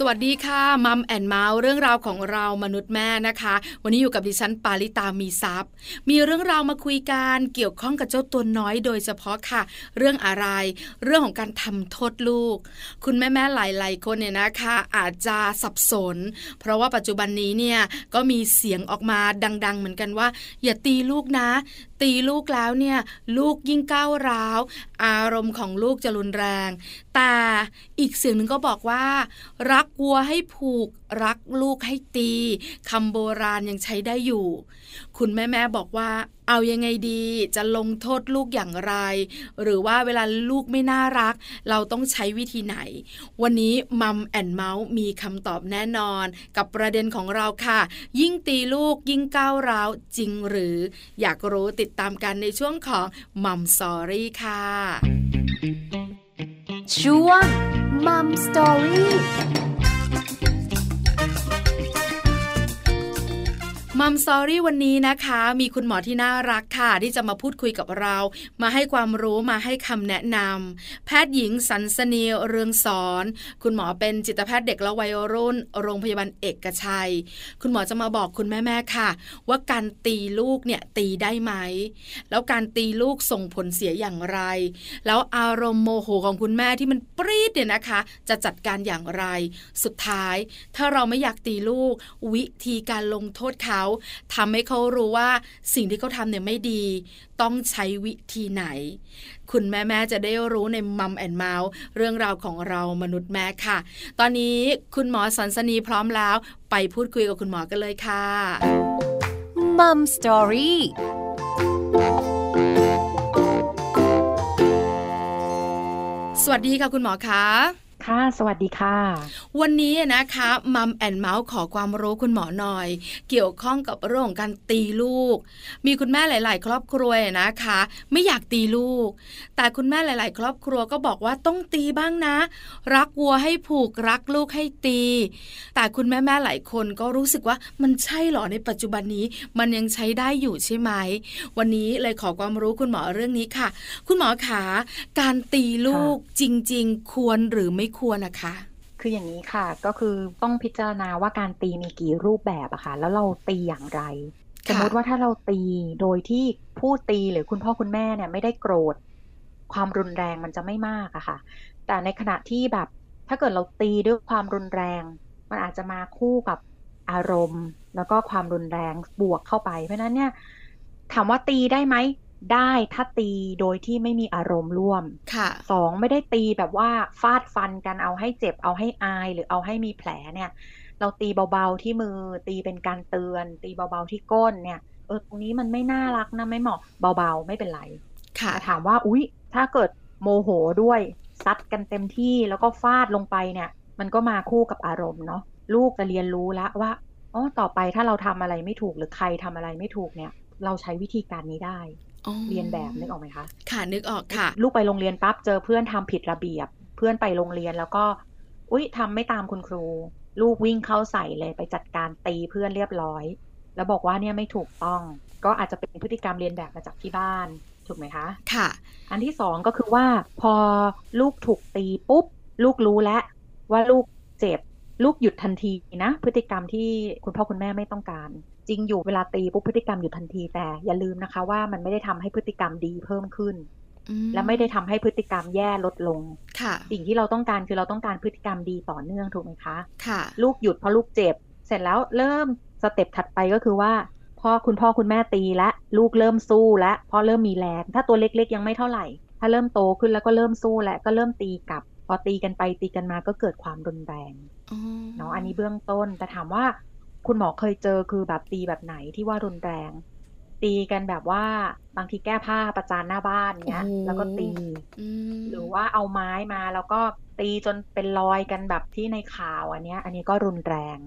สวัสดีค่ะ Mom and Mouth เรื่องราวของเรามนุษย์แม่นะคะ วันนี้อยู่กับดิฉันปาริตามีซัพ์มีเรื่องราวมาคุยกันเกี่ยวข้องกับเจ้าตัวน้อยโดยเฉพาะค่ะ เรื่องอะไร เรื่องของการทำโทษลูก คุณแม่แม่หลาย ๆ คนเนี่ยนะคะ อาจจะสับสน เพราะว่าปัจจุบันนี้เนี่ยก็มีเสียงออกมาดัง ๆ เหมือนกันว่า อย่าตีลูกนะ ตีลูกแล้วเนี่ยลูกยิ่งก้าวร้าวอารมณ์ของลูกจะรุนแรง แต่อีกเสียงหนึ่งก็บอกว่ารักวัวให้ผูกรักลูกให้ตีคำโบราณยังใช้ได้อยู่ คุณแม่แม่บอกว่า เอายังไงดีจะลงโทษลูกอย่างไร หรือว่าเวลาลูกไม่น่ารัก เราต้องใช้วิธีไหน วันนี้มัมแอนเมาส์มีคำตอบแน่นอน กับประเด็นของเราค่ะ ยิ่งตีลูกยิ่งก้าวร้าวจริงหรือ อยากรู้ติดตามกันในช่วงของ Mom Story ค่ะช่วง Mom Story Mom Story วันนี้นะคะ มีคุณหมอที่น่ารักค่ะ ที่จะมาพูดคุยกับเรา มาให้ความรู้มาให้คำแนะนำแพทย์หญิงสันสนีเรืองสอน คุณหมอเป็นจิตแพทย์เด็กและวัยรุ่น โรงพยาบาลเอกชัย คุณหมอจะมาบอกคุณแม่ๆค่ะ ว่าการตีลูกเนี่ยตีได้ไหม แล้วการตีลูกส่งผลเสียอย่างไร แล้วอารมณ์โมโหของคุณแม่ที่มันปรีดเนี่ยนะคะ จะจัดการอย่างไร สุดท้าย ถ้าเราไม่อยากตีลูก วิธีการลงโทษเขาทำให้เขารู้ว่าสิ่งที่เขาทำเนี่ยไม่ดี ต้องใช้วิธีไหน คุณแม่แม่จะได้รู้ใน Mom and เม้าท์เรื่องราวของเรามนุษย์แม่ค่ะ ตอนนี้คุณหมอสันสนีพร้อมแล้ว ไปพูดคุยกับคุณหมอกันเลยค่ะ Mom Story สวัสดีค่ะคุณหมอคะ ค่ะ สวัสดีค่ะ วันนี้นะคะ Mom and เม้าท์ขอความรู้คุณหมอหน่อย เกี่ยวข้องกับเรื่องของการตีลูก มีคุณแม่หลาย ๆ ครอบครัวนะคะ ไม่อยากตีลูก แต่คุณแม่หลาย ๆ ครอบครัวก็บอกว่าต้องตีบ้างนะ รักวัวให้ผูกรักลูกให้ตี แต่คุณแม่แม่หลายคนก็รู้สึกว่ามันใช่หรอในปัจจุบันนี้ มันยังใช้ได้อยู่ใช่ไหมวันนี้เลยขอความรู้คุณหมอเรื่องนี้ค่ะ คุณหมอขาการตีลูกจริง ๆ ควรหรือไม่ควรนะคะคืออย่างนี้ค่ะก็คือต้องพิจารณาว่าการตีมีกี่รูปแบบอะค่ะ แล้วเราตีอย่างไร สมมติว่าถ้าเราตีโดยที่ผู้ตีหรือคุณพ่อคุณแม่เนี่ยไม่ได้โกรธ ความรุนแรงมันจะไม่มากอะค่ะ แต่ในขณะที่แบบถ้าเกิดเราตีด้วยความรุนแรง มันอาจจะมาคู่กับอารมณ์ แล้วก็ความรุนแรงบวกเข้าไป เพราะนั้นเนี่ยถามว่าตีได้ไหม ได้ถ้าตีโดยที่ไม่มีอารมณ์ร่วมค่ะสองไม่ได้ตีแบบว่าฟาดฟันกันเอาให้เจ็บเอาให้อายหรือเอาให้มีแผลเนี่ย เราตีเบาๆที่มือ ตีเป็นการเตือน ตีเบาๆที่ก้นเนี่ยเออตรงนี้มันไม่น่ารักนะไม่เหมาะเบาๆไม่เป็นไรค่ะถามว่าอุ๊ย ถ้าเกิดโมโหด้วยซัดกันเต็มที่แล้วก็ฟาดลงไปเนี่ย มันก็มาคู่กับอารมณ์เนาะลูกจะเรียนรู้แล้วว่าอ๋อต่อไปถ้าเราทำอะไรไม่ถูกหรือใครทำอะไรไม่ถูกเนี่ย เราใช้วิธีการนี้ได้ เรียนแบบนึกออกไหมคะ ค่ะนึกออกค่ะ ลูกไปโรงเรียนปั๊บเจอเพื่อนทำผิดระเบียบ เพื่อนไปโรงเรียนแล้วก็ อุ้ยทำไม่ตามคุณครู ลูกวิ่งเข้าใส่เลยไปจัดการตีเพื่อนเรียบร้อย แล้วบอกว่าเนี่ยไม่ถูกต้อง ก็อาจจะเป็นพฤติกรรมเรียนแบบมาจากที่บ้านถูกไหมคะ ค่ะ อันที่สองก็คือว่าพอลูกถูกตีปุ๊บ ลูกรู้แล้วว่าลูกเจ็บ ลูกหยุดทันทีนะ พฤติกรรมที่คุณพ่อคุณแม่ไม่ต้องการ จริงอยู่เวลาตีปุ๊บพฤติกรรมอยู่ทันทีแต่อย่าลืมนะคะว่ามันไม่ได้ทำให้พฤติกรรมดีเพิ่มขึ้น และไม่ได้ทำให้พฤติกรรมแย่ลดลงค่ะ สิ่งที่เราต้องการคือเราต้องการพฤติกรรมดีต่อเนื่องถูกไหมคะค่ะ ลูกหยุดเพราะลูกเจ็บ เสร็จแล้วเริ่มสเต็ปถัดไปก็คือว่าพ่อคุณพ่อคุณแม่ตีและลูกเริ่มสู้และพ่อเริ่มมีแรงถ้าตัวเล็กๆ ยังไม่เท่าไหร่ ถ้าเริ่มโตขึ้นแล้วก็เริ่มสู้และก็เริ่มตีกลับ พอตีกันไปตีกันมาก็เกิดความรุนแรงเนาะอันนี้เบื้องต้น แต่ถามว่าคุณหมอเคยเจอคือแบบตีแบบไหนที่ว่ารุนแรง ตีกันแบบว่าบางทีแก้ผ้าประจานหน้าบ้านเนี้ย แล้วก็ตีหรือว่าเอาไม้มาแล้วก็ตีจนเป็นรอยกันแบบที่ในข่าวอันนี้อันนี้ก็รุนแรง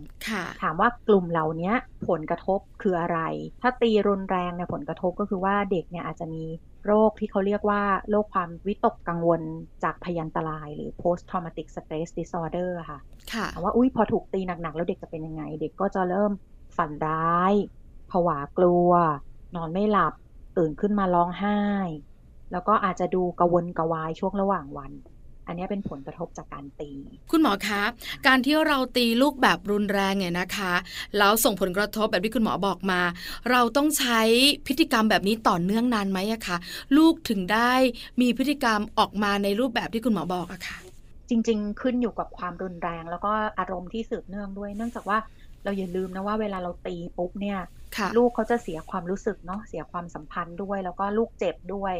ถามว่ากลุ่มเหล่านี้ผลกระทบคืออะไร ถ้าตีรุนแรงเนี่ยผลกระทบก็คือว่าเด็กเนี่ยอาจจะมีโรคที่เขาเรียกว่าโรคความวิตกกังวลจากพยันตราย หรือ post traumatic stress disorder ค่ะค่ะว่าอุ้ยพอถูกตีหนักๆ แล้วเด็กจะเป็นยังไง เด็กก็จะเริ่มฝันร้าย ผวากลัว นอนไม่หลับ ตื่นขึ้นมาร้องไห้ แล้วก็อาจจะดูกระวนกระวายช่วงระหว่างวัน อันนี้เป็นผลกระทบจากการตี คุณหมอคะ การที่เราตีลูกแบบรุนแรงเนี่ยนะคะแล้วส่งผลกระทบแบบที่คุณหมอบอกมา เราต้องใช้พฤติกรรมแบบนี้ต่อเนื่องนานไหมอะคะลูกถึงได้มีพฤติกรรมออกมาในรูปแบบที่คุณหมอบอกอะค่ะจริง ๆ ขึ้นอยู่กับความรุนแรง แล้วก็อารมณ์ที่สืบเนื่องด้วย เนื่องจากว่า เราอย่าลืมนะว่าเวลาเราตีปุ๊บเนี่ย ค่ะ ลูกเขาจะเสียความรู้สึกเนาะเสียความสัมพันธ์ด้วย แล้วก็ลูกเจ็บด้วย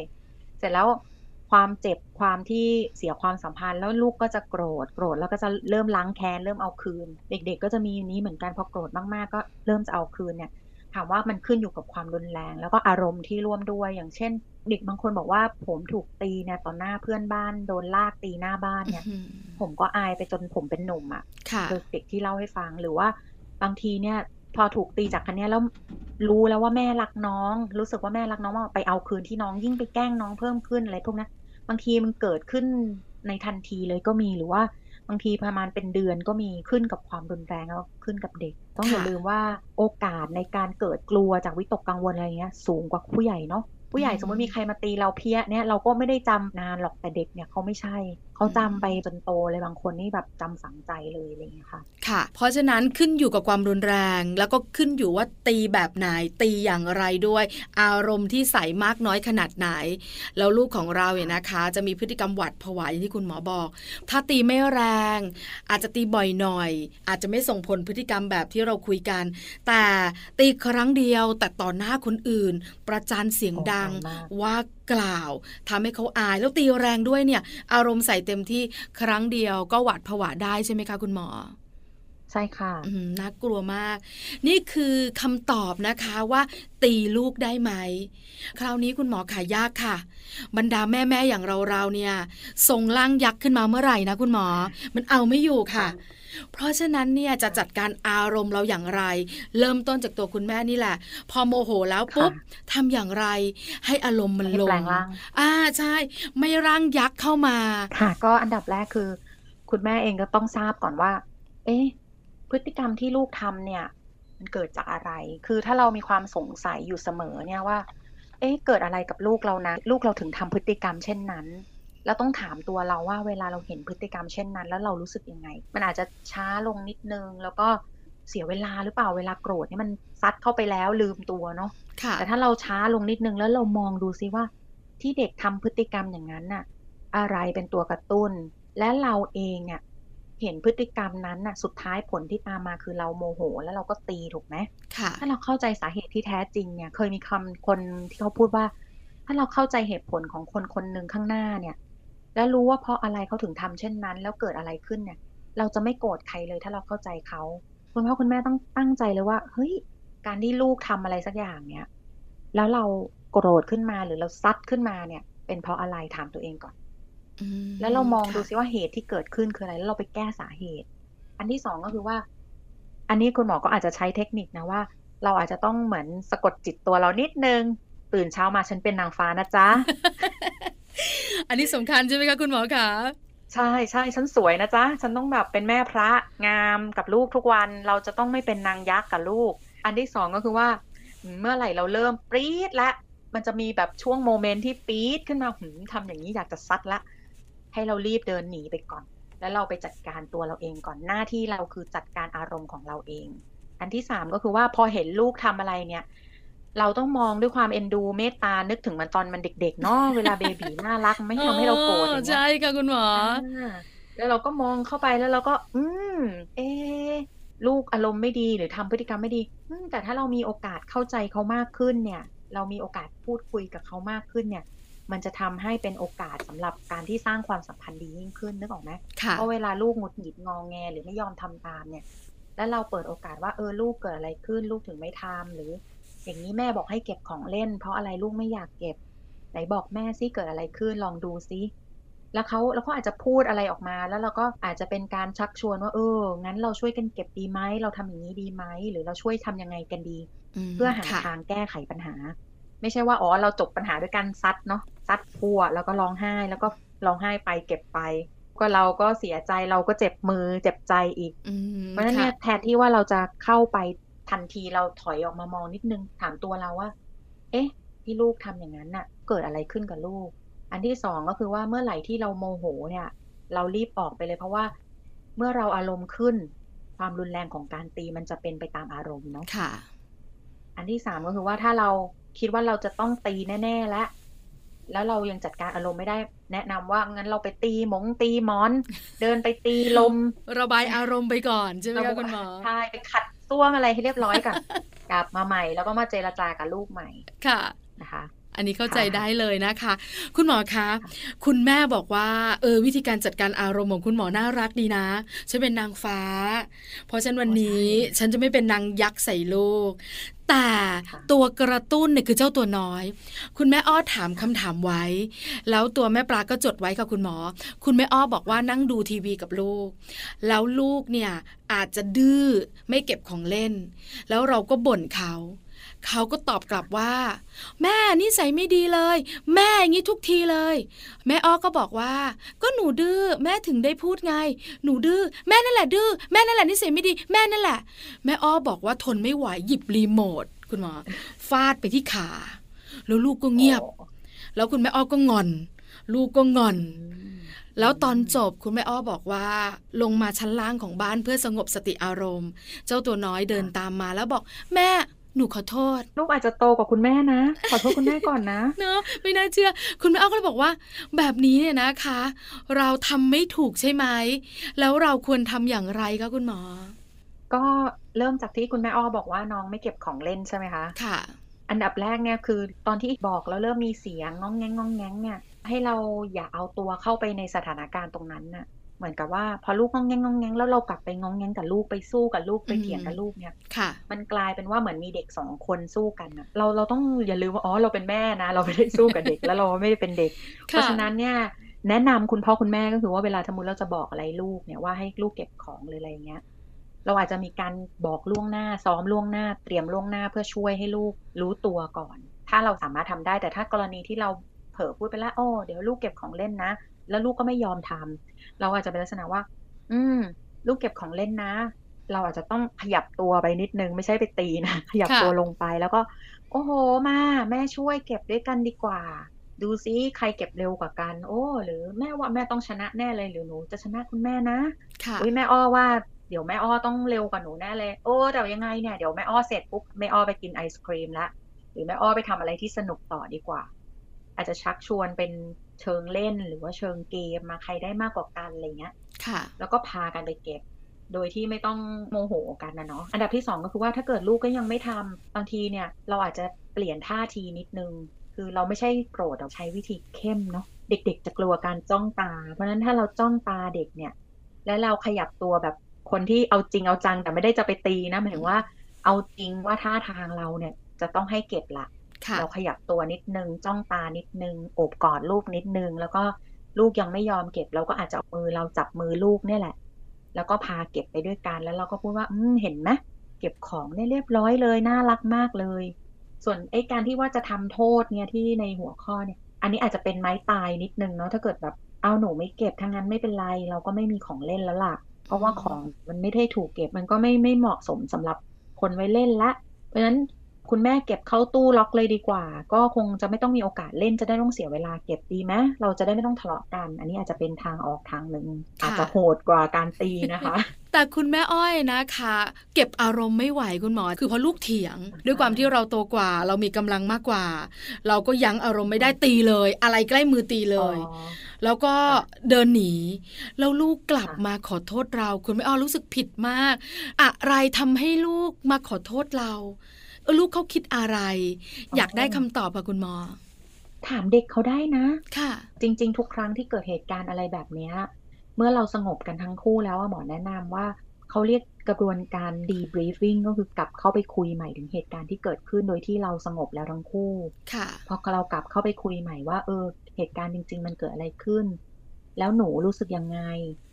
เสร็จแล้วความเจ็บความที่เสียความสัมพันธ์แล้วลูกก็จะโกรธโกรธแล้วก็จะเริ่มล้างแค้นเริ่มเอาคืน เด็กๆ ก็จะมีนี้เหมือนกันพอโกรธมากๆ ก็เริ่มจะเอาคืนเนี่ยถามว่ามันขึ้นอยู่กับความรุนแรง แล้วก็อารมณ์ที่ร่วมด้วยอย่างเช่น เด็กบางคนบอกว่าผมถูกตีเนี่ยต่อหน้าเพื่อนบ้านโดนลากตีหน้าบ้านเนี่ยอื้อหือผมก็อายไปจนผมเป็นหนุ่มอะ่ะค่ะเด็กที่เล่าให้ฟังหรือว่า บางทีเนี่ย พอถูกตีจากคันนี้ยแล้วรู้แล้วว่าแม่รักน้อง รู้สึกว่าแม่รักน้องมาไปเอาคืนที่น้องยิ่งไปแกล้งน้องเพิ่มขึ้นอะไรพวกนั้นบางทีมันเกิดขึ้นในทันทีเลยก็มีหรือว่าบางทีประมาณเป็นเดือนก็มีขึ้นกับความรุนแรงแล้วขึ้นกับเด็ก ต้องอย่าลืมว่าโอกาสในการเกิดกลัวจากวิตกกังวลอะไรเงี้ย สูงกว่าผู้ใหญ่เนาะผู้ใหญ่สมมติมีใครมาตีเราเพี้ยเนี่ยเราก็ไม่ได้จำนานหรอกแต่เด็กเนี่ยเขาไม่ใช่ เขาจำไปจนโตเลยบางคนนี่แบบจำฝังใจเลยอะไรเงี้ยค่ะ ค่ะ เพราะฉะนั้นขึ้นอยู่กับความรุนแรง แล้วก็ขึ้นอยู่ว่าตีแบบไหนตีอย่างไรด้วย อารมณ์ที่ใส่มากน้อยขนาดไหน แล้วลูกของเราเนี่ยนะคะ จะมีพฤติกรรมหวัดผวาอย่างที่คุณหมอบอก ถ้าตีไม่แรง อาจจะตีบ่อยหน่อย อาจจะไม่ส่งผลพฤติกรรมแบบที่เราคุยกัน แต่ตีครั้งเดียวแต่ต่อหน้าคนอื่น ประจานเสียงดังโอ้อายมากว่า กล่าวทำให้เขาอายแล้วตีแรงด้วยเนี่ยอารมณ์ใส่เต็มที่ครั้งเดียวก็หวาดผวาได้ใช่ไหมคะคุณหมอใช่ค่ะอืมน่ากลัวมาก นี่คือคำตอบนะคะว่า ตีลูกได้ไหม คราวนี้คุณหมอขายยากค่ะ บรรดาแม่ ๆ อย่างเรา ๆ เนี่ยทรงร่างยักษ์ขึ้นมาเมื่อไหร่นะคุณหมอ มันเอาไม่อยู่ค่ะ เพราะฉะนั้นเนี่ยจะจัดการอารมณ์เราอย่างไร เริ่มต้นจากตัวคุณแม่นี่แหละ พอโมโหแล้วปุ๊บทำอย่างไร ให้อารมณ์มันให้ลแปลงงร่างอ่าใช่ ไม่ร่างยักษ์เข้ามา ค่ะ ก็อันดับแรกคือ คุณแม่เองก็ต้องทราบก่อนว่า เอ๊ะพฤติกรรมที่ลูกทำเนี่ย มันเกิดจากอะไร คือถ้าเรามีความสงสัยอยู่เสมอเนี่ยว่า เอ๊ะเกิดอะไรกับลูกเรานะ ลูกเราถึงทำพฤติกรรมเช่นนั้น แล้วต้องถามตัวเราว่าเวลาเราเห็นพฤติกรรมเช่นนั้น แล้วเรารู้สึกยังไง มันอาจจะช้าลงนิดนึง แล้วก็เสียเวลาหรือเปล่าเวลาโกรธเนี่ยมันซัดเข้าไปแล้วลืมตัวเนาะค่ะแต่ถ้าเราช้าลงนิดนึงแล้วเรามองดูซิว่า ที่เด็กทำพฤติกรรมอย่างนั้นน่ะ อะไรเป็นตัวกระตุ้น และเราเองอะเห็นพฤติกรรมนั้นน่ะสุดท้ายผลที่ตามมาคือเราโมโห แล้วเราก็ตีถูกไหมค่ะถ้าเราเข้าใจสาเหตุที่แท้จริงเนี่ย เคยมีคำคนที่เขาพูดว่า ถ้าเราเข้าใจเหตุผลของคนคนหนึ่งข้างหน้าเนี่ย แล้วรู้ว่าเพราะอะไรเขาถึงทำเช่นนั้น แล้วเกิดอะไรขึ้นเนี่ย เราจะไม่โกรธใครเลยถ้าเราเข้าใจเขาคุณพ่อคุณแม่ต้องตั้งใจเลยว่า เฮ้ย การที่ลูกทำอะไรสักอย่างเนี่ยแล้วเราโกรธขึ้นมาหรือเราซัดขึ้นมาเนี่ย เป็นเพราะอะไรถามตัวเองก่อนอืมแล้วเรามองดูค่ะซิว่าเหตุที่เกิดขึ้นคืออะไร แล้วเราไปแก้สาเหตุ อันที่สองก็คือว่า อันนี้คุณหมอก็อาจจะใช้เทคนิคนะว่า เราอาจจะต้องเหมือนสะกดจิตตัวเรานิดนึง ตื่นเช้ามาฉันเป็นนางฟ้านะจ๊ะ อันนี้สำคัญใช่ไหมคะคุณหมอคะใช่ใช่ฉันสวยนะจ๊ะ ฉันต้องแบบเป็นแม่พระงามกับลูกทุกวัน เราจะต้องไม่เป็นนางยักษ์กับลูก อันที่สองก็คือว่า เมื่อไหร่เราเริ่มปรี๊ดละ มันจะมีแบบช่วงโมเมนต์ที่ปี๊ดขึ้นมาหืมทำอย่างนี้อยากจะซัดละ ให้เรารีบเดินหนีไปก่อน แล้วเราไปจัดการตัวเราเองก่อนหน้าที่เราคือจัดการอารมณ์ของเราเอง อันที่สามก็คือว่าพอเห็นลูกทำอะไรเนี่ย เราต้องมองด้วยความเอ็นดูเมตตา นึกถึงมันตอนมันเด็กๆเนาะเวลาเบบีน่ารักไม่ทำให้เราโกรธอย่างเงี้ยใช่ค่ะคุณหมออ่าแล้วเราก็มองเข้าไปแล้วเราก็ อืม เอะลูกอารมณ์ไม่ดีหรือทำพฤติกรรมไม่ดีอืมแต่ถ้าเรามีโอกาสเข้าใจเขามากขึ้นเนี่ย เรามีโอกาสพูดคุยกับเขามากขึ้นเนี่ย มันจะทำให้เป็นโอกาสสำหรับการที่สร้างความสัมพันธ์ดียิ่งขึ้นนึกออกไหมค่ะเพราะเวลาลูกหงุดหงิดงองแงหรือไม่ยอมทำตามเนี่ย แล้วเราเปิดโอกาสว่าเออลูกเกิดอะไรขึ้น ลูกถึงไม่ทำหรือ อย่างนี้แม่บอกให้เก็บของเล่น เพราะอะไรลูกไม่อยากเก็บ ไหนบอกแม่ซิเกิดอะไรขึ้นลองดูซิแล้วเขาแล้วเขาอาจจะพูดอะไรออกมา แล้วเราก็อาจจะเป็นการชักชวนว่า เออ งั้นเราช่วยกันเก็บดีไหมเราทำอย่างนี้ดีไหมหรือเราช่วยทำยังไงกันดีมเพื่อหาค่ะทางแก้ไขปัญหา ไม่ใช่ว่าอ๋อเราจบปัญหาด้วยการซัดเนาะซัดพัวแล้วก็ร้องไห้แล้วก็ร้องไห้ไปเก็บไป ก็เราก็เสียใจเราก็เจ็บมือเจ็บใจอีกอืมเพราะฉะนั้นค่ะเนี่ยแทนที่ว่าเราจะเข้าไป ทันทีเราถอยออกมามองนิดนึงถามตัวเราว่า เอ๊ะ ที่ลูกทำอย่างนั้นน่ะ เกิดอะไรขึ้นกับลูก อันที่สองก็คือว่าเมื่อไหร่ที่เราโมโหเนี่ย เรารีบออกไปเลยเพราะว่า เมื่อเราอารมณ์ขึ้น ความรุนแรงของการตีมันจะเป็นไปตามอารมณ์เนาะค่ะ อันที่สามก็คือว่าถ้าเราคิดว่าเราจะต้องตีแน่ๆแล้วแล้วเรายังจัดการอารมณ์ไม่ได้ แนะนำว่างั้นเราไปตีหมงตีหมอน เดินไปตีลม ระบายอารมณ์ไปก่อนใช่ไหมคะคุณหมอใช่ไปขัด ซ่วมอะไรให้เรียบร้อยก่อนกลับมาใหม่ แล้วก็มาเจรจากับลูกใหม่ค่ะนะคะ อันนี้เข้าใจค่ะได้เลยนะคะ คุณหมอคะ คุณแม่บอกว่าเออวิธีการจัดการอารมณ์ของคุณหมอน่ารักดีนะ ฉันเป็นนางฟ้า เพราะฉะนันวันนี้ฉันจะไม่เป็นนางยักษ์ใส่ลูก แต่ตัวกระตุ้นเนี่ยคือเจ้าตัวน้อย คุณแม่อ้อถามคำถามไว้ แล้วตัวแม่ปลาก็จดไว้กับคุณหมอ คุณแม่อ้อบอกว่านั่งดูทีวีกับลูก แล้วลูกเนี่ยอาจจะดื้อไม่เก็บของเล่น แล้วเราก็บ่นเขา เขาก็ตอบกลับว่า แม่นิสัยไม่ดีเลย แม่อย่างนี้ทุกทีเลย แม่อ้อก็บอกว่า ก็หนูดื้อแม่ถึงได้พูดไง หนูดื้อแม่นั่นแหละดื้อแม่นั่นแหละนิสัยไม่ดี แม่นั่นแหละ แม่อ้อบอกว่าทนไม่ไหวหยิบรีโมทคุณหมอฟาดไปที่ขา แล้วลูกก็เงียบ แล้วคุณแม่อ้อก็งอน ลูกก็งอนแล้วตอนจบคุณแม่อ้อบอกว่า ลงมาชั้นล่างของบ้านเพื่อสงบสติอารมณ์ เจ้าตัวน้อยเดินตามมาแล้วบอก แม่ หนูขอโทษ ลูกอาจจะโตกว่าคุณแม่นะ ขอโทษคุณแม่ก่อนนะ เนอะไม่น่าเชื่อ คุณแม่อ้อก็เลยบอกว่า แบบนี้เนี่ยนะคะ เราทำไม่ถูกใช่ไหม แล้วเราควรทำอย่างไรคะคุณหมอ ก็เริ่มจากที่คุณแม่อ้อบอกว่าน้องไม่เก็บของเล่นใช่ไหมคะ ค่ะ อันดับแรกเนี่ยคือ ตอนที่บอกแล้วเริ่มมีเสียงง้องแงงง้องแงงเนี่ยให้เราอย่าเอาตัวเข้าไปในสถานการณ์ตรงนั้นน่ะ เหมือนกับว่าพอลูกง้องแงงง้องแงงแล้วเรากลับไปง้องแงงกับลูกไปสู้กับลูกไปอืมเถียงกับลูกเนี่ยค่ะ มันกลายเป็นว่าเหมือนมีเด็กสองคนสู้กันน่ะเราเราต้องอย่าลืมว่าอ๋อเราเป็นแม่นะ เราไม่ได้สู้กับเด็กแล้วเราไม่ได้เป็นเด็ก เพราะฉะนั้นเนี่ยแนะนำคุณพ่อคุณแม่ก็คือว่าเวลาสมมติเราจะบอกอะไรลูกเนี่ยว่าให้ลูกเก็บของหรืออะไรเงี้ยเราอาจจะมีการบอกล่วงหน้าซ้อมล่วงหน้า เตรียมล่วงหน้าเพื่อช่วยให้ลูกรู้ตัวก่อน ถ้าเราสามารถทำได้แต่ถ้ากรณีที่เราเผลอพูดไปแล้วโอ้เดี๋ยวลูกเก็บของเล่นนะ แล้วลูกก็ไม่ยอมทำเราอาจจะเป็นลักษณะว่า อืม ลูกเก็บของเล่นนะ เราอาจจะต้องขยับตัวไปนิดนึง ไม่ใช่ไปตีนะ ขยับค่ะตัวลงไปแล้วก็ โอ้โห มา แม่ช่วยเก็บด้วยกันดีกว่า ดูซิใครเก็บเร็วกว่ากัน โอ้ หรือแม่ว่าแม่ต้องชนะแน่เลยหรือหนูจะชนะคุณแม่นะค่ะอุ้ยแม่อ้อว่าเดี๋ยวแม่อ้อต้องเร็วกว่าหนูแน่เลย โอ้แต่ยังไงเนี่ย เดี๋ยวแม่อ้อเสร็จปุ๊บแม่อ้อไปกินไอศครีมละหรือแม่อ้อไปทำอะไรที่สนุกต่อดีกว่า อาจจะชักชวนเป็น เชิงเล่นหรือว่าเชิงเกมมาใครได้มากกว่ากันอะไรเงี้ย ค่ะ แล้วก็พากันไปเก็บ โดยที่ไม่ต้องโมโหกันนะเนาะ อันดับที่สองก็คือว่าถ้าเกิดลูกก็ยังไม่ทำบางทีเนี่ย เราอาจจะเปลี่ยนท่าทีนิดนึง คือเราไม่ใช่โกรธเราใช้วิธีเข้มเนาะ เด็กๆจะกลัวการจ้องตา เพราะฉะนั้นถ้าเราจ้องตาเด็กเนี่ย และเราขยับตัวแบบคนที่เอาจริงเอาจังแต่ไม่ได้จะไปตีนะหมายถึงว่าเอาจริงว่าท่าทางเราเนี่ยจะต้องให้เก็บละค่ะ เราขยับตัวนิดนึง จ้องตานิดนึงโอบกอดลูกนิดนึง แล้วก็ลูกยังไม่ยอมเก็บ เราก็อาจจะเอามือเราจับมือลูกเนี่ยแหละ แล้วก็พาเก็บไปด้วยกันแล้วเราก็พูดว่า อืมเห็นไหมเก็บของได้เรียบร้อยเลยน่ารักมากเลย ส่วนไอ้การที่ว่าจะทำโทษเนี่ยที่ในหัวข้อเนี่ย อันนี้อาจจะเป็นไม้ตายนิดนึงเนาะถ้าเกิดแบบเอาหนูไม่เก็บทั้งนั้นไม่เป็นไร เราก็ไม่มีของเล่นแล้วล่ะ เพราะว่าของมันไม่ได้ถูกเก็บมันก็ไม่ไม่เหมาะสมสำหรับคนไว้เล่นละ เพราะฉะนั้น คุณแม่เก็บเข้าตู้ล็อกเลยดีกว่า ก็คงจะไม่ต้องมีโอกาสเล่นจะได้ต้องเสียเวลาเก็บดีไหมเราจะได้ไม่ต้องทะเลาะกัน อันนี้อาจจะเป็นทางออกทางหนึ่งค่ะอาจจะโหดกว่าการตีนะคะ แต่คุณแม่อ้อยนะคะ เก็บอารมณ์ไม่ไหวคุณหมอ คือพอลูกเถียง ด้วยความที่เราโตกว่า เรามีกำลังมากกว่า เราก็ยั้งอารมณ์ไม่ได้ตีเลย อะไรใกล้มือตีเลยอ๋อแล้วก็ค่ะเดินหนีแล้วลูกกลับค่ะมาขอโทษเรา คุณแม่อ้อรู้สึกผิดมาก อะไรทำให้ลูกมาขอโทษเราเออ ลูกเขาคิดอะไร อยากได้คำตอบค่ะคุณหมอ ถามเด็กเขาได้นะ ค่ะ จริง ๆ ทุกครั้งที่เกิดเหตุการณ์อะไรแบบเนี้ย เมื่อเราสงบกันทั้งคู่แล้วอะหมอแนะนำว่าเขาเรียกกระบวนการ debriefing ก็คือกลับเข้าไปคุยใหม่ถึงเหตุการณ์ที่เกิดขึ้นโดยที่เราสงบแล้วทั้งคู่ ค่ะ พอเรากลับเข้าไปคุยใหม่ว่า เออ เหตุการณ์จริง ๆ มันเกิดอะไรขึ้น แล้วหนูรู้สึกยังไง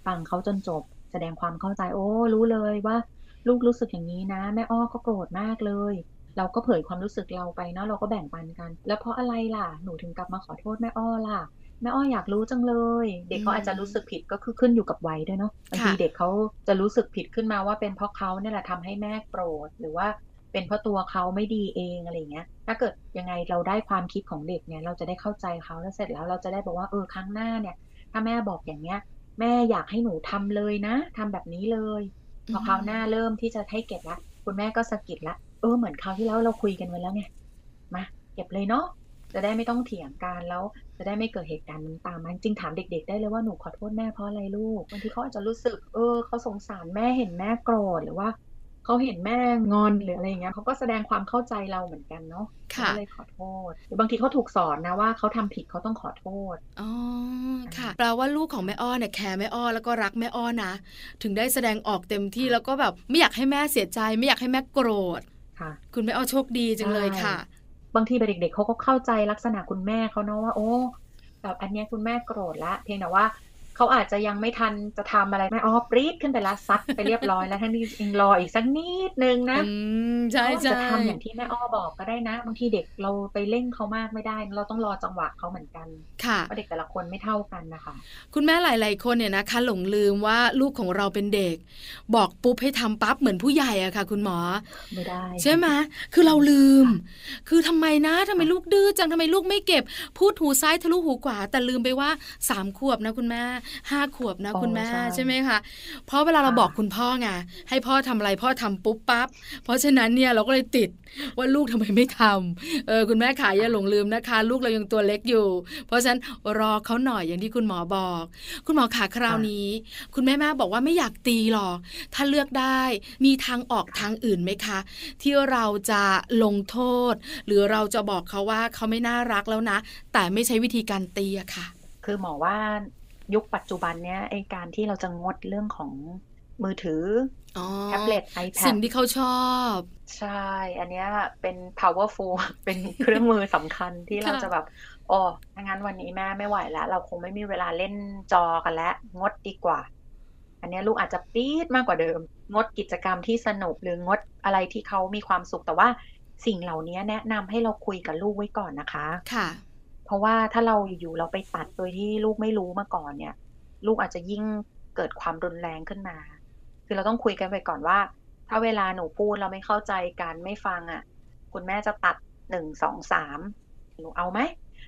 ฟังเขาจนจบ แสดงความเข้าใจ โอ้ รู้เลยว่า ลูกรู้สึกอย่างนี้นะ แม่อ้อก็โกรธมากเลย เราก็เผยความรู้สึกเราไปเนาะเราก็แบ่งปันกัน แล้วเพราะอะไรล่ะหนูถึงกลับมาขอโทษแม่อ้อล่ะแม่อ้ออยากรู้จังเลย เด็กเขาอืมอาจจะรู้สึกผิดก็คือขึ้นอยู่กับวัยด้วยเนาะบางทีค่ะเด็กเขาจะรู้สึกผิดขึ้นมาว่าเป็นเพราะเขาเนี่ยแหละทำให้แม่โกรธหรือว่าเป็นเพราะตัวเขาไม่ดีเองอะไรเงี้ย ถ้าเกิดยังไงเราได้ความคิดของเด็กเนี่ย เราจะได้เข้าใจเขาแล้วเสร็จแล้วเราจะได้บอกว่าเออครั้งหน้าเนี่ย ถ้าแม่บอกอย่างเงี้ย แม่อยากให้หนูทำเลยนะทำแบบนี้เลย พอคราวหน้าเริ่มที่จะให้เก็บละคุณแม่ก็สะกิดละ เออเหมือนคราวที่แล้วเราคุยกันไว้แล้วไงมาเก็บเลยเนาะจะได้ไม่ต้องเถียงกันแล้ว จะได้ไม่เกิดเหตุการณ์นั้นตามมาจริงถามเด็ก ๆ ได้เลยว่าหนูขอโทษแม่เพราะอะไรลูกบางทีเขาอาจจะรู้สึก เออเขาสงสารแม่เห็นแม่โกรธหรือว่าเขาเห็นแม่งอนหรืออะไรอย่างเงี้ยเขาก็แสดงความเข้าใจเราเหมือนกันเนาะค่ะก็เลยขอโทษหรือบางทีเขาถูกสอนนะว่าเขาทำผิดเขาต้องขอโทษอ๋อค่ะแปลว่าลูกของแม่อ้อเนี่ยแคร์แม่อ้อแล้วก็รักแม่อ้อนะถึงได้แสดงออกเต็มที่แล้วก็แบบไม่อยากให้แม่เสียใจ ไม่อยากให้แม่โกรธ ค่ะ คุณแม่อ้อโชคดีจังเลยค่ะ บางทีเด็กๆเขาก็เข้าใจลักษณะคุณแม่เขาเนาะว่า โอ้แบบอันเนี้ยคุณแม่โกรธละ เพียงแต่ว่า เขาอาจจะยังไม่ทันจะทำอะไรแม่อ้อปรี๊ดขึ้นไปละซัดไปเรียบร้อยแล้วทั้งที่เองรออีกสักนิดนึงนะอืมใช่เขาอาจใช่จะทำอย่างที่แม่อ้อบอกก็ได้นะบางทีเด็กเราไปเร่งเขามากไม่ได้ เราต้องรอจังหวะเขาเหมือนกันค่ะเพราะเด็กแต่ละคนไม่เท่ากันนะคะ คุณแม่หลาย ๆ คนเนี่ยนะคะ หลงลืมว่าลูกของเราเป็นเด็ก บอกปุ๊บให้ทำปั๊บเหมือนผู้ใหญ่อะค่ะ คุณหมอไม่ได้ใช่ไหมคือเราลืม คือทำไมนะทำไมลูกดื้อจังทำไมลูกไม่เก็บ พูดหูซ้ายทะลุหูขวาแต่ลืมไปว่าสามขวบนะคุณแม่ห้าขวบนะอ๋อคุณแม่ใช่ใช่ไหมคะเพราะเวลาเราค่ะบอกคุณพ่อไงให้พ่อทำอะไรพ่อทำปุ๊บปั๊บเพราะฉะนั้นเนี่ยเราก็เลยติดว่าลูกทำไมไม่ทำเออคุณแม่ขาอย่าหลงลืมนะคะ ลูกเรายังตัวเล็กอยู่ เพราะฉะนั้นรอเขาหน่อยอย่างที่คุณหมอบอก คุณหมอขาคราวนี้ คุณแม่แม่บอกว่าไม่อยากตีหรอก ถ้าเลือกได้มีทางออกทางอื่นไหมคะ ที่เราจะลงโทษ หรือเราจะบอกเขาว่าเขาไม่น่ารักแล้วนะ แต่ไม่ใช้วิธีการตีอะค่ะ คือหมอว่า ยุคปัจจุบันเนี้ยไอการที่เราจะงดเรื่องของมือถืออ๋อแท็บเล็ต iPad สิ่งที่เขาชอบ ใช่ อันเนี้ยเป็น powerful เป็นเครื่องมือสำคัญที่เราค่ะจะแบบอ๋อถ้างั้นวันนี้แม่ไม่ไหวแล้ว เราคงไม่มีเวลาเล่นจอกันแล้ว งดดีกว่า อันเนี้ยลูกอาจจะปี๊ดมากกว่าเดิม งดกิจกรรมที่สนุกหรืองดอะไรที่เขามีความสุขแต่ว่าสิ่งเหล่านี้แนะนำให้เราคุยกับลูกไว้ก่อนนะคะ ค่ะ เพราะว่าถ้าเราอยู่ๆเราไปตัดโดยที่ลูกไม่รู้มาก่อนเนี่ย ลูกอาจจะยิ่งเกิดความรุนแรงขึ้นมา คือเราต้องคุยกันไปก่อนว่า ถ้าเวลาหนูพูดเราไม่เข้าใจกันไม่ฟังอะ คุณแม่จะตัดหนึ่งสองสามหนูเอาไหม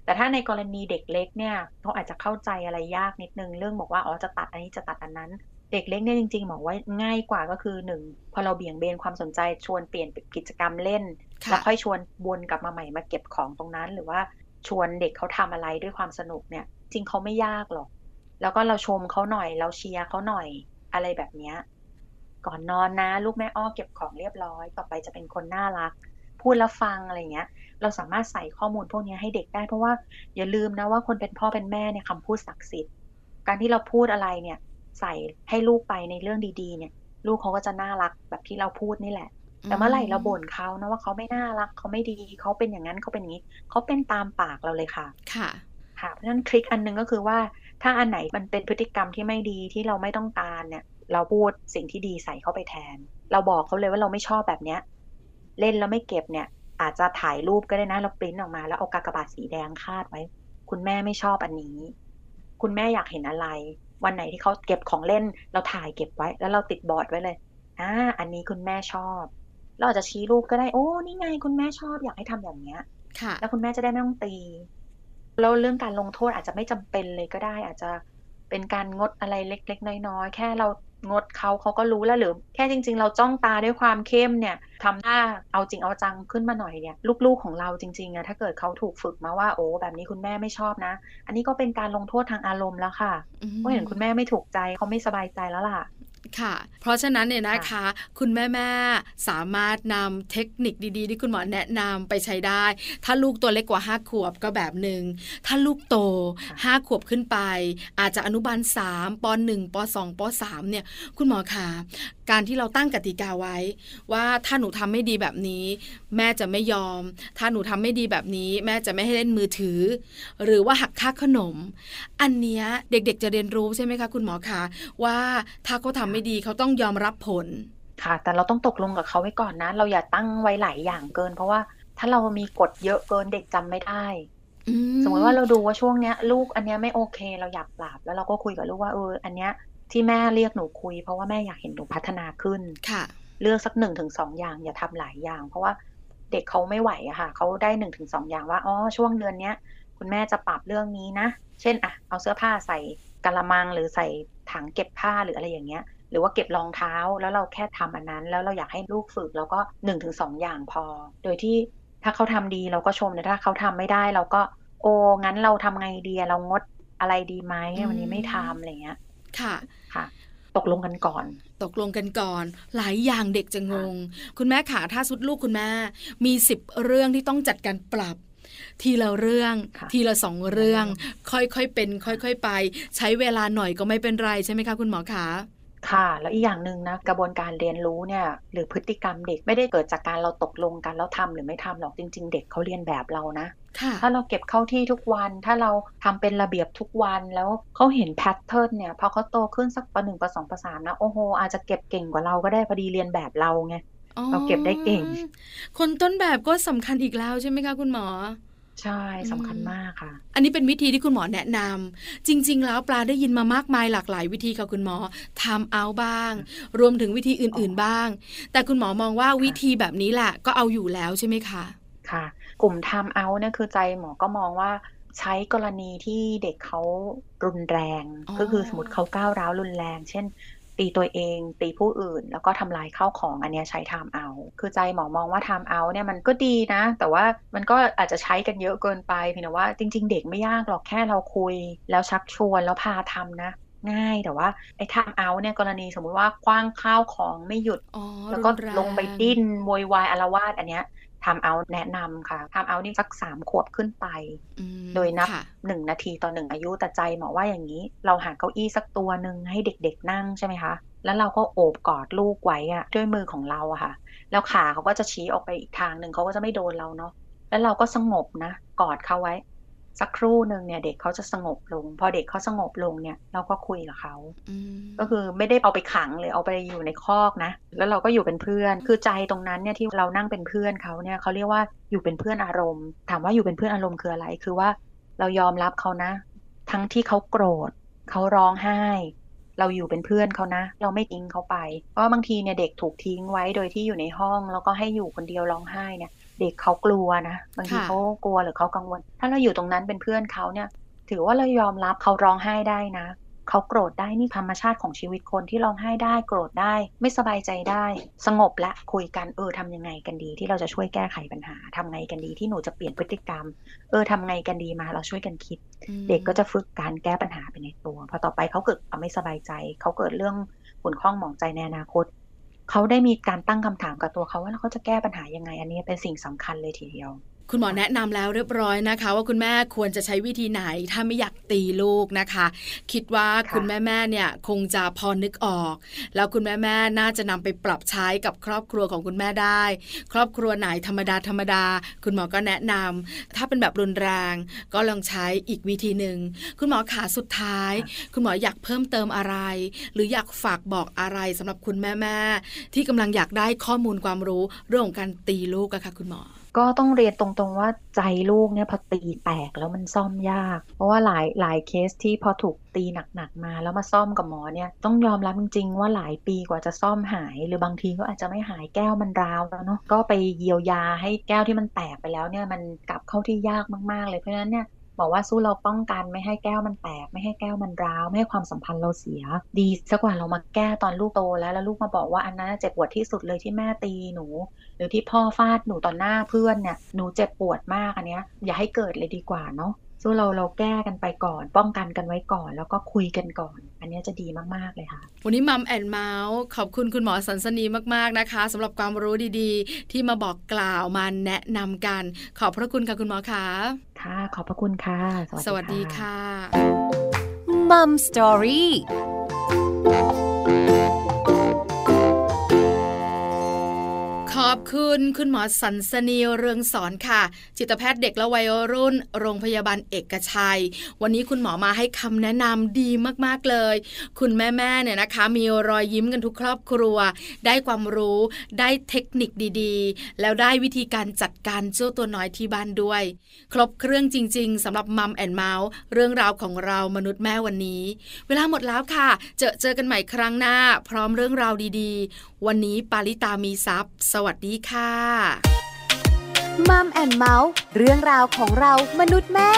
แต่ถ้าในกรณีเด็กเล็กเนี่ยเขาอาจจะเข้าใจอะไรยากนิดนึงเรื่องบอกว่าอ๋อจะตัดอันนี้จะตัดอันนั้น เด็กเล็กเนี่ยจริงๆบอกว่าง่ายกว่าก็คือหนึ่งพอเราเบี่ยงเบนความสนใจชวนเปลี่ยนกิจกรรมเล่น แล้วค่อยชวนวนกลับมาใหม่มาเก็บของตรงนั้น หรือว่า ชวนเด็กเขาทำอะไรด้วยความสนุกเนี่ย จริงเขาไม่ยากหรอก แล้วก็เราชมเขาหน่อย เราเชียร์เขาหน่อยอะไรแบบเนี้ยก่อนนอนนะ ลูกแม่อ้อเก็บของเรียบร้อย ต่อไปจะเป็นคนน่ารัก พูดแล้วฟังอะไรเงี้ย เราสามารถใส่ข้อมูลพวกนี้ให้เด็กได้เพราะว่าอย่าลืมนะว่าคนเป็นพ่อเป็นแม่เนี่ยคำพูดศักดิ์สิทธิ์การที่เราพูดอะไรเนี่ย ใส่ให้ลูกไปในเรื่องดี ๆ เนี่ย ลูกเขาก็จะน่ารักแบบที่เราพูดนี่แหละ แต่เมื่อไหร่เราบ่นเขานะว่าเขาไม่น่ารักเขาไม่ดีเขาเป็นอย่างนั้นเขาเป็นอย่างนี้เขาเป็นตามปากเราเลยค่ะ ค่ะ ค่ะเพราะฉะนั้นทริคอันหนึงก็คือว่า ถ้าอันไหนมันเป็นพฤติกรรมที่ไม่ดีที่เราไม่ต้องการเนี่ย เราพูดสิ่งที่ดีใส่เข้าไปแทน เราบอกเขาเลยว่าเราไม่ชอบแบบเนี้ย เล่นแล้วไม่เก็บเนี่ย อาจจะถ่ายรูปก็ได้นะเราปริ้นออกมา แล้วเอากากบาทสีแดงคาดไว้ คุณแม่ไม่ชอบอันนี้ คุณแม่อยากเห็นอะไร วันไหนที่เขาเก็บของเล่น เราถ่ายเก็บไว้ แล้วเราติดบอร์ดไว้เลยอ่าอันนี้คุณแม่ชอบ เราอาจจะชี้รูปก็ได้ โอ้ นี่ไงคุณแม่ชอบอยากให้ทำอย่างเนี้ย ค่ะ แล้วคุณแม่จะได้ไม่ต้องตี แล้วเรื่องการลงโทษอาจจะไม่จำเป็นเลยก็ได้ อาจจะเป็นการงดอะไรเล็ก ๆ น้อยๆ แค่เรางดเขาเขาก็รู้แล้วหรือ แค่จริง ๆ เราจ้องตาด้วยความเข้มเนี่ยทำหน้าเอาจริงเอาจังขึ้นมาหน่อยเนี่ย ลูกๆของเราจริงๆอะถ้าเกิดเขาถูกฝึกมาว่าโอ้แบบนี้คุณแม่ไม่ชอบนะ อันนี้ก็เป็นการลงโทษทางอารมณ์แล้วค่ะอืมเพราะเห็นคุณแม่ไม่ถูกใจเขาไม่สบายใจแล้วล่ะ ค่ะ เพราะฉะนั้นเนี่ยนะคะ คุณแม่แม่ๆสามารถนำเทคนิคดีๆ ที่คุณหมอแนะนำไปใช้ได้ ถ้าลูกตัวเล็กกว่า 5 ขวบก็แบบหนึ่ง ถ้าลูกโตค่ะ5ขวบขึ้นไป อาจจะอนุบาล3ป .1 ป .2 ป .3 เนี่ย คุณหมอคะการที่เราตั้งกติกาไว้ ว่าถ้าหนูทำไม่ดีแบบนี้ แม่จะไม่ยอม ถ้าหนูทำไม่ดีแบบนี้ แม่จะไม่ให้เล่นมือถือ หรือว่าหักค่าขนม อันเนี้ยเด็กๆจะเรียนรู้ใช่ไหมคะ คุณหมอคะว่าถ้าเขาทำไม่ดีเขาต้องยอมรับผล ค่ะ แต่เราต้องตกลงกับเขาไว้ก่อนนะ เราอย่าตั้งไว้หลายอย่างเกิน เพราะว่าถ้าเรามีกฎเยอะเกินเด็กจำไม่ได้อืสมมติว่าเราดูว่าช่วงเนี้ย ลูกอันเนี้ยไม่โอเค เราอยากปรับแล้วเราก็คุยกับลูกว่าเอออันเนี้ยที่แม่เรียกหนูคุย เพราะว่าแม่อยากเห็นหนูพัฒนาขึ้นค่ะ เลือกสักหนึ่งถึงสองอย่างอย่าทำหลายอย่าง เพราะว่าเด็กเขาไม่ไหวอะค่ะเขาได้หนึ่งถึงสองอย่างว่าอ๋อช่วงเดือนเนี้ย คุณแม่จะปรับเรื่องนี้นะ เช่นอะเอาเสื้อผ้าใส่กะละมังหรือใส่ถังเก็บผ้าหรืออะไรอย่างเงี้ย หรือว่าเก็บรองเท้าแล้วเราแค่ทำอันนั้น แล้วเราอยากให้ลูกฝึกเราก็หนึ่งถึงสองอย่างพอ โดยที่ถ้าเขาทำดีเราก็ชมแต่ถ้าเขาทำไม่ได้เราก็ โอ้งั้นเราทำไงดีเรางดอะไรดีไหมวันนี้ไม่ทำอะไรเงี้ยค่ะค่ะ ตกลงกันก่อน ตกลงกันก่อน หลายอย่างเด็กจะงง คุณแม่ขาถ้าสุดลูกคุณแม่ มีสิบเรื่องที่ต้องจัดการปรับทีละเรื่อง ทีละสองเรื่อง ค่อยๆเป็น ค่อย ๆ ไป ใช้เวลาหน่อยก็ไม่เป็นไรใช่ไหมคะคุณหมอขา ค่ะ แล้วอีกอย่างหนึ่งนะกระบวนการเรียนรู้เนี่ยหรือพฤติกรรมเด็กไม่ได้เกิดจากการเราตกลงกันแล้วทำหรือไม่ทำหรอกจริง ๆ เด็กเขาเรียนแบบเรานะถ้าเราเก็บเข้าที่ทุกวัน ถ้าเราทำเป็นระเบียบทุกวันแล้วเขาเห็นแพทเทิร์นเนี่ยพอเขาโตขึ้นสักปหนึ่งปสองปสามนะโอ้โหอาจจะเก็บเก่งกว่าเราก็ได้พอดีเรียนแบบเราไงเราเก็บได้เก่ง คนต้นแบบก็สำคัญอีกแล้วใช่ไหมคะคุณหมอ ใช่สำคัญมากค่ะ อันนี้เป็นวิธีที่คุณหมอแนะนำจริง ๆ แล้วปลาได้ยินมามากมายหลากหลายวิธีค่ะคุณหมอทำเอาบ้าง รวมถึงวิธีอื่น ๆบ้าง แต่คุณหมอมองว่าวิธีแบบนี้แหละก็เอาอยู่แล้วใช่ไหมคะค่ะ กลุ่มทำเอาเนี่ยคือใจหมอก็มองว่าใช้กรณีที่เด็กเขารุนแรง ก็คือสมมติเขาก้าวร้าวรุนแรง เช่น ตีตัวเอง ตีผู้อื่น แล้วก็ทำลายข้าวของอันนี้ใช้ทำเอาคือใจหมอมองว่าทำเอาเนี่ยมันก็ดีนะ แต่ว่ามันก็อาจจะใช้กันเยอะเกินไปเพียงแต่ว่าจริง ๆ เด็กไม่ยากหรอกแค่เราคุย แล้วชักชวนแล้วพาทำนะง่ายแต่ว่าไอ้ทำเอาเนี่ยกรณีสมมุติว่าคว้างข้าวของไม่หยุด แล้วก็ลงไปดิ้นโวยวายอารวาสอันเนี้ย ทำเอาแนะนำค่ะทำเอานี่สักสามขวบขึ้นไป โดยนับหนึ่งนาทีต่อหนึ่งอายุแต่ใจหมอว่าอย่างนี้ เราหาเก้าอี้สักตัวหนึ่งให้เด็กๆนั่งใช่ไหมคะ แล้วเราก็โอบกอดลูกไว้อะด้วยมือของเราอะค่ะ แล้วขาเขาก็จะชี้ออกไปอีกทางหนึ่งเขาก็จะไม่โดนเราเนาะแล้วเราก็สงบนะ กอดเขาไว้ สักครู่หนึ่งเนี่ย เด็กเขาจะสงบลง พอเด็กเขาสงบลงเนี่ย เราก็คุยกับเขาก็คือไม่ได้เอาไปขังเลยเอาไปอยู่ในคอกนะ แล้วเราก็อยู่เป็นเพื่อน คือใจตรงนั้นเนี่ยที่เรานั่งเป็นเพื่อนเขาเนี่ยเขาเรียกว่าอยู่เป็นเพื่อนอารมณ์ ถามว่าอยู่เป็นเพื่อนอารมณ์คืออะไร คือว่าเรายอมรับเขานะ ทั้งที่เขาโกรธเขาร้องไห้ เราอยู่เป็นเพื่อนเขานะ เราไม่ทิ้งเขาไป เพราะบางทีเนี่ยเด็กถูกทิ้งไว้โดยที่อยู่ในห้อง แล้วก็ให้อยู่คนเดียวร้องไห้เนี่ย เด็กเขากลัวนะบางทีเขากลัวหรือเขากังวล ถ้าเราอยู่ตรงนั้นเป็นเพื่อนเขาเนี่ย ถือว่าเรายอมรับเขาร้องไห้ได้นะเขาโกรธได้นี่ธรรมชาติของชีวิตคนที่ร้องไห้ได้ โกรธได้ ไม่สบายใจได้ สงบและคุยกันเออทำยังไงกันดี ที่เราจะช่วยแก้ไขปัญหาทำไงกันดีที่หนูจะเปลี่ยนพฤติกรรม เออทำไงกันดีมาเราช่วยกันคิดเด็กก็จะฝึกการแก้ปัญหาไปในตัว พอต่อไปเขาเกิดไม่สบายใจ เขาเกิดเรื่องขุ่นข้องหมองใจในอนาคต เขาได้มีการตั้งคำถามกับตัวเขาว่าเขาจะแก้ปัญหายังไง อันนี้เป็นสิ่งสำคัญเลยทีเดียว คุณหมอแนะนำแล้วเรียบร้อยนะคะ ว่าคุณแม่ควรจะใช้วิธีไหนถ้าไม่อยากตีลูกนะคะ คิดว่าคุณแม่แม่เนี่ยคงจะพอนึกออก แล้วคุณแม่แม่น่าจะนำไปปรับใช้กับครอบครัวของคุณแม่ได้ ครอบครัวไหนธรรมดาธรรมดา คุณหมอก็แนะนำถ้าเป็นแบบรุนแรงก็ลองใช้อีกวิธีหนึ่งคุณหมอขาสุดท้าย คุณหมออยากเพิ่มเติมอะไร หรืออยากฝากบอกอะไรสำหรับคุณแม่แม่ที่กำลังอยากได้ข้อมูลความรู้เรื่องของการตีลูกอะค่ะคุณหมอ ก็ต้องเรียนตรงๆว่าใจลูกเนี่ยพอตีแตกแล้วมันซ่อมยาก เพราะว่าหลายหลายเคสที่พอถูกตีหนักๆมา แล้วมาซ่อมกับหมอเนี่ยต้องยอมรับจริงๆว่าหลายปีกว่าจะซ่อมหาย หรือบางทีก็อาจจะไม่หายแก้วมันร้าวแล้วเนาะก็ไปเยียวยาให้แก้วที่มันแตกไปแล้วเนี่ยมันกลับเข้าที่ยากมากๆ เลยเพราะฉะนั้นเนี่ย บอกว่าสู้เราป้องกันไม่ให้แก้วมันแตก ไม่ให้แก้วมันร้าว ไม่ให้ความสัมพันธ์เราเสีย ดีสักกว่าเรามาแก้ตอนลูกโตแล้วแล้วลูกมาบอกว่าอันนั้นเจ็บปวดที่สุดเลยที่แม่ตีหนู หรือที่พ่อฟาดหนูต่อหน้าเพื่อนเนี่ยหนูเจ็บปวดมากอันเนี้ยอย่าให้เกิดเลยดีกว่าเนาะสู้เราเราแก้กันไปก่อน ป้องกันกันไว้ก่อน แล้วก็คุยกันก่อน อันนี้จะดีมาก ๆ เลยค่ะ วันนี้มัมแอนเมาส์ขอบคุณคุณหมอสันสนีมาก ๆ นะคะสำหรับความรู้ดีๆ ที่มาบอกกล่าวมาแนะนำกัน ขอบพระคุณค่ะคุณหมอคะ ค่ะ ขอบพระคุณค่ะ สวัสดีค่ะมัมสตอรี่ อบคุณคุณหมอสันสนีเรืองสอนค่ะ จิตแพทย์เด็กและวัยรุ่น โรงพยาบาลเอกชัย วันนี้คุณหมอมาให้คำแนะนำดีมากๆเลย คุณแม่ๆเนี่ยนะคะ มีรอยยิ้มกันทุกครอบครัว ได้ความรู้ได้เทคนิคดีๆ แล้วได้วิธีการจัดการเจ้าตัวน้อยที่บ้านด้วย ครบเครื่องจริง ๆสำหรับ Mom and เม้าท์เรื่องราวของเรามนุษย์แม่วันนี้ เวลาหมดแล้วค่ะ เจอเจอกันใหม่ครั้งหน้า พร้อมเรื่องราวดีๆ วันนี้ปาริตามีทรัพย์สวัสดีค่ะ Mom and เม้าท์เรื่องราวของเรามนุษย์แม่